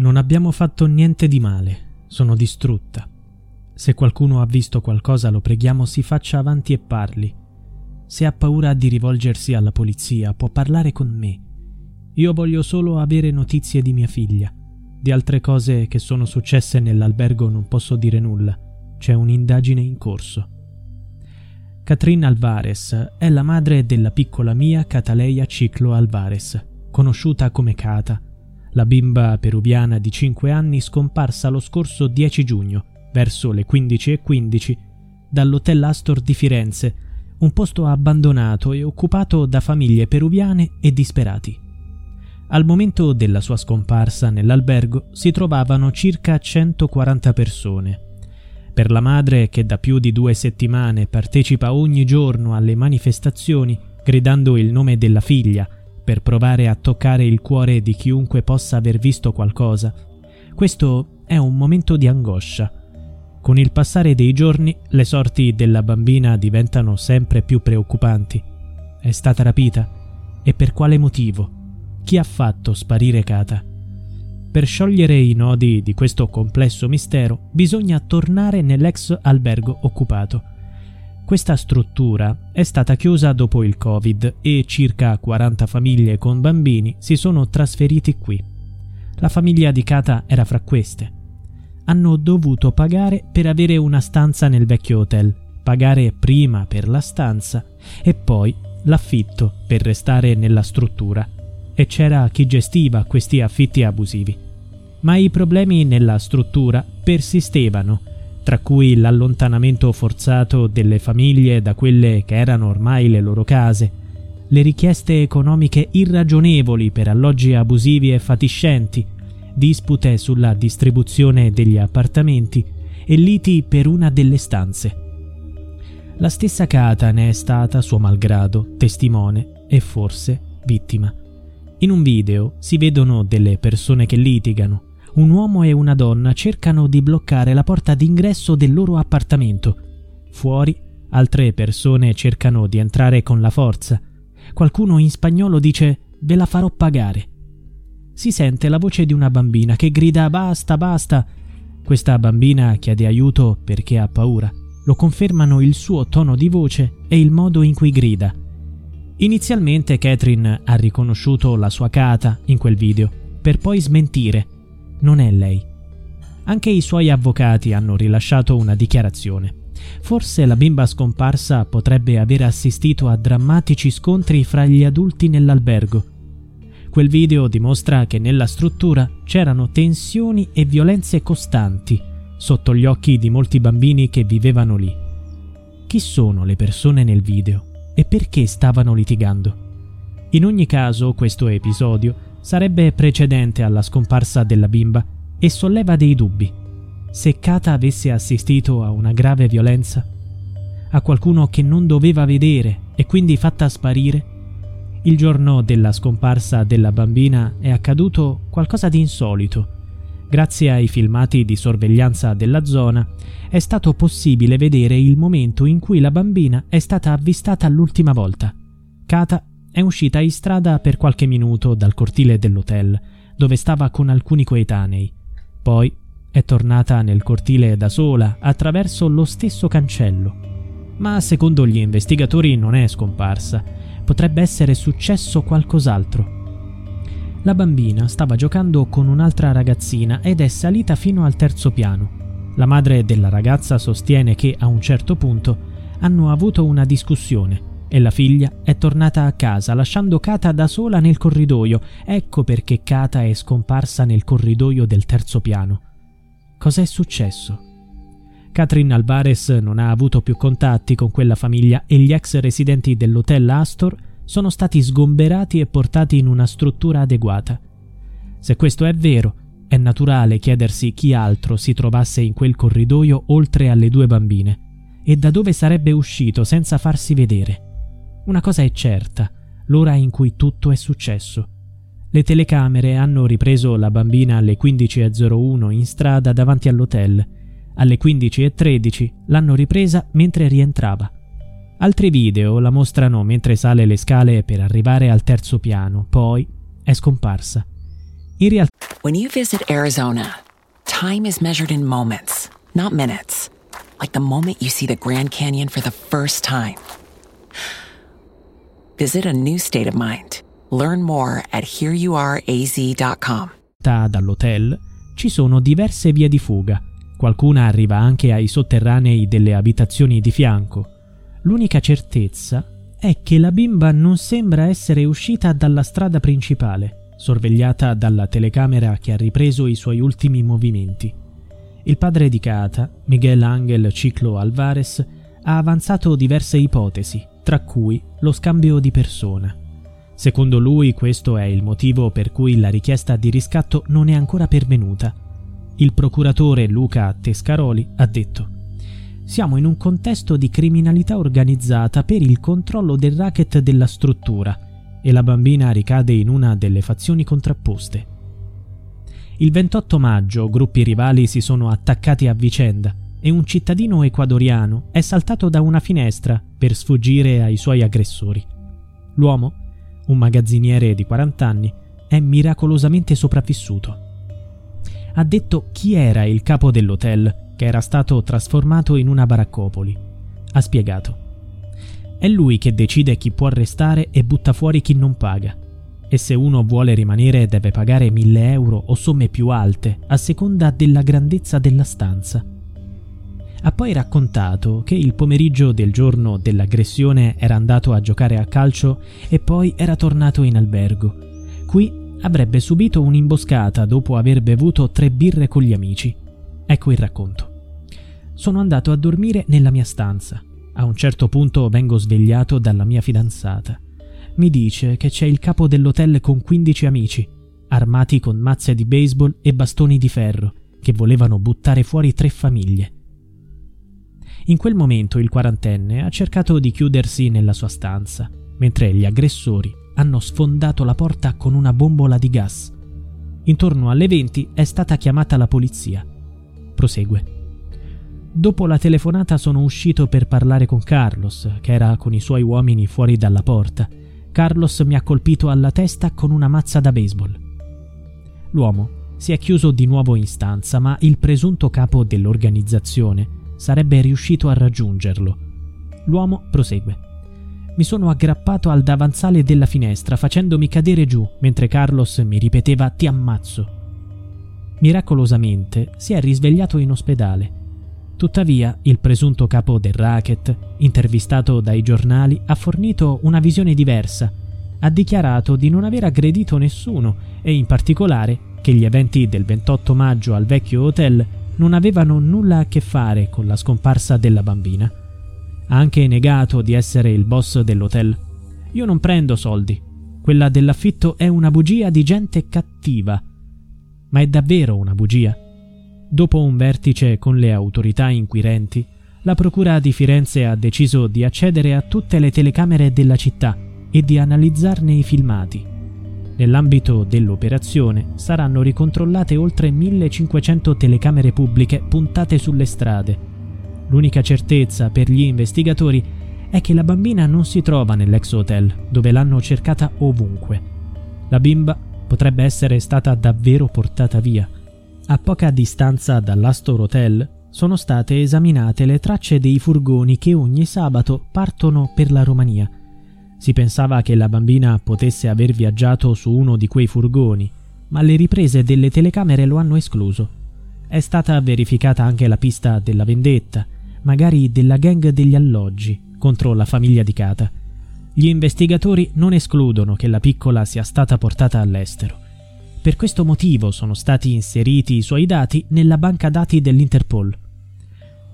Non abbiamo fatto niente di male, sono distrutta. Se qualcuno ha visto qualcosa lo preghiamo si faccia avanti e parli. Se ha paura di rivolgersi alla polizia può parlare con me. Io voglio solo avere notizie di mia figlia. Di altre cose che sono successe nell'albergo non posso dire nulla. C'è un'indagine in corso. Catherine Alvarez è la madre della piccola mia Cataleia Ciclo Alvarez, conosciuta come Cata, la bimba peruviana di 5 anni scomparsa lo scorso 10 giugno, verso le 15.15, dall'Hotel Astor di Firenze, un posto abbandonato e occupato da famiglie peruviane e disperati. Al momento della sua scomparsa nell'albergo si trovavano circa 140 persone. Per la madre, che da più di due settimane partecipa ogni giorno alle manifestazioni, gridando il nome della figlia, per provare a toccare il cuore di chiunque possa aver visto qualcosa, questo è un momento di angoscia. Con il passare dei giorni le sorti della bambina diventano sempre più preoccupanti. È stata rapita? E per quale motivo? Chi ha fatto sparire Kata? Per sciogliere i nodi di questo complesso mistero bisogna tornare nell'ex albergo occupato. Questa struttura è stata chiusa dopo il Covid e circa 40 famiglie con bambini si sono trasferiti qui. La famiglia di Kata era fra queste. Hanno dovuto pagare per avere una stanza nel vecchio hotel, pagare prima per la stanza e poi l'affitto per restare nella struttura e c'era chi gestiva questi affitti abusivi. Ma i problemi nella struttura persistevano, tra cui l'allontanamento forzato delle famiglie da quelle che erano ormai le loro case, le richieste economiche irragionevoli per alloggi abusivi e fatiscenti, dispute sulla distribuzione degli appartamenti e liti per una delle stanze. La stessa Kata ne è stata, suo malgrado, testimone e forse vittima. In un video si vedono delle persone che litigano. Un uomo e una donna cercano di bloccare la porta d'ingresso del loro appartamento. Fuori, altre persone cercano di entrare con la forza. Qualcuno in spagnolo dice ve la farò pagare. Si sente la voce di una bambina che grida basta, basta. Questa bambina chiede aiuto perché ha paura. Lo confermano il suo tono di voce e il modo in cui grida. Inizialmente Catherine ha riconosciuto la sua cata in quel video, per poi smentire. Non è lei. Anche i suoi avvocati hanno rilasciato una dichiarazione. Forse la bimba scomparsa potrebbe aver assistito a drammatici scontri fra gli adulti nell'albergo. Quel video dimostra che nella struttura c'erano tensioni e violenze costanti sotto gli occhi di molti bambini che vivevano lì. Chi sono le persone nel video? e perché stavano litigando. In ogni caso, questo episodio sarebbe precedente alla scomparsa della bimba e solleva dei dubbi. Se Kata avesse assistito a una grave violenza, a qualcuno che non doveva vedere e quindi fatta sparire, il giorno della scomparsa della bambina è accaduto qualcosa di insolito. Grazie ai filmati di sorveglianza della zona è stato possibile vedere il momento in cui la bambina è stata avvistata l'ultima volta. Kata è uscita in strada per qualche minuto dal cortile dell'hotel, dove stava con alcuni coetanei. Poi è tornata nel cortile da sola attraverso lo stesso cancello. Ma secondo gli investigatori non è scomparsa. Potrebbe essere successo qualcos'altro. La bambina stava giocando con un'altra ragazzina ed è salita fino al terzo piano. La madre della ragazza sostiene che a un certo punto hanno avuto una discussione e la figlia è tornata a casa lasciando Kata da sola nel corridoio. Ecco perché Kata è scomparsa nel corridoio del terzo piano. Cos'è successo? Catherine Alvarez non ha avuto più contatti con quella famiglia e gli ex residenti dell'hotel Astor sono stati sgomberati e portati in una struttura adeguata. Se questo è vero, è naturale chiedersi chi altro si trovasse in quel corridoio oltre alle due bambine e da dove sarebbe uscito senza farsi vedere. Una cosa è certa, l'ora in cui tutto è successo. Le telecamere hanno ripreso la bambina alle 15.01 in strada davanti all'hotel. Alle 15.13 l'hanno ripresa mentre rientrava. Altri video la mostrano mentre sale le scale per arrivare al terzo piano, poi è scomparsa. In realtà When you visit Arizona, time is measured in moments, not minutes. Like the moment you see the Grand Canyon for the first time. Visit a new state of mind. Learn more at hereyouareaz.com. dall'hotel ci sono diverse vie di fuga. Qualcuna arriva anche ai sotterranei delle abitazioni di fianco. L'unica certezza è che la bimba non sembra essere uscita dalla strada principale, sorvegliata dalla telecamera che ha ripreso i suoi ultimi movimenti. Il padre di Kata, Miguel Angel Ciclo Alvarez, ha avanzato diverse ipotesi, tra cui lo scambio di persona. Secondo lui questo è il motivo per cui la richiesta di riscatto non è ancora pervenuta. Il procuratore Luca Tescaroli ha detto Siamo in un contesto di criminalità organizzata per il controllo del racket della struttura e la bambina ricade in una delle fazioni contrapposte. Il 28 maggio gruppi rivali si sono attaccati a vicenda e un cittadino ecuadoriano è saltato da una finestra per sfuggire ai suoi aggressori. L'uomo un magazziniere di 40 anni, è miracolosamente sopravvissuto. Ha detto chi era il capo dell'hotel che era stato trasformato in una baraccopoli. Ha spiegato. È lui che decide chi può restare e butta fuori chi non paga. E se uno vuole rimanere deve pagare 1000 euro o somme più alte a seconda della grandezza della stanza. Ha poi raccontato che il pomeriggio del giorno dell'aggressione era andato a giocare a calcio e poi era tornato in albergo. Qui avrebbe subito un'imboscata dopo aver bevuto tre birre con gli amici. Ecco il racconto. Sono andato a dormire nella mia stanza. A un certo punto vengo svegliato dalla mia fidanzata. Mi dice che c'è il capo dell'hotel con 15 amici, armati con mazze di baseball e bastoni di ferro, che volevano buttare fuori tre famiglie. In quel momento il quarantenne ha cercato di chiudersi nella sua stanza, mentre gli aggressori hanno sfondato la porta con una bombola di gas. Intorno alle 20 è stata chiamata la polizia. Prosegue. Dopo la telefonata sono uscito per parlare con Carlos, che era con i suoi uomini fuori dalla porta. Carlos mi ha colpito alla testa con una mazza da baseball. L'uomo si è chiuso di nuovo in stanza, ma il presunto capo dell'organizzazione sarebbe riuscito a raggiungerlo. L'uomo prosegue. Mi sono aggrappato al davanzale della finestra facendomi cadere giù mentre Carlos mi ripeteva ti ammazzo. Miracolosamente si è risvegliato in ospedale. Tuttavia, il presunto capo del racket, intervistato dai giornali, ha fornito una visione diversa. Ha dichiarato di non aver aggredito nessuno e in particolare che gli eventi del 28 maggio al vecchio hotel non avevano nulla a che fare con la scomparsa della bambina. Ha anche negato di essere il boss dell'hotel. Io non prendo soldi. Quella dell'affitto è una bugia di gente cattiva. Ma è davvero una bugia? Dopo un vertice con le autorità inquirenti, la Procura di Firenze ha deciso di accedere a tutte le telecamere della città e di analizzarne i filmati. Nell'ambito dell'operazione saranno ricontrollate oltre 1500 telecamere pubbliche puntate sulle strade. L'unica certezza per gli investigatori è che la bambina non si trova nell'ex hotel, dove l'hanno cercata ovunque. La bimba potrebbe essere stata davvero portata via. A poca distanza dall'Astor Hotel sono state esaminate le tracce dei furgoni che ogni sabato partono per la Romania. Si pensava che la bambina potesse aver viaggiato su uno di quei furgoni, ma le riprese delle telecamere lo hanno escluso. È stata verificata anche la pista della vendetta, magari della gang degli alloggi, contro la famiglia di Kata. Gli investigatori non escludono che la piccola sia stata portata all'estero. Per questo motivo sono stati inseriti i suoi dati nella banca dati dell'Interpol.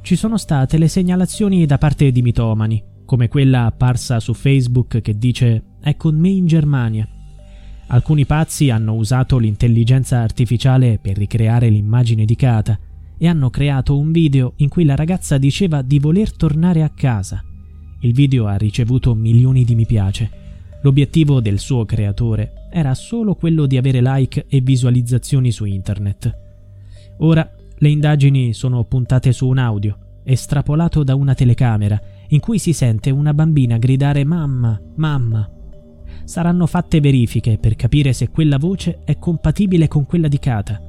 Ci sono state le segnalazioni da parte di mitomani, come quella apparsa su Facebook che dice è con me in Germania. Alcuni pazzi hanno usato l'intelligenza artificiale per ricreare l'immagine di Kata e hanno creato un video in cui la ragazza diceva di voler tornare a casa. Il video ha ricevuto milioni di mi piace L'obiettivo del suo creatore era solo quello di avere like e visualizzazioni su internet. Ora le indagini sono puntate su un audio, estrapolato da una telecamera, in cui si sente una bambina gridare mamma, mamma. Saranno fatte verifiche per capire se quella voce è compatibile con quella di Kata.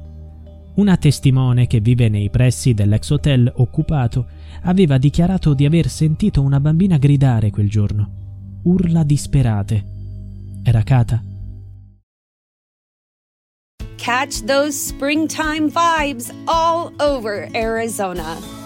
Una testimone che vive nei pressi dell'ex hotel occupato aveva dichiarato di aver sentito una bambina gridare quel giorno urla disperate. Era Kata. Catch those springtime vibes all over Arizona.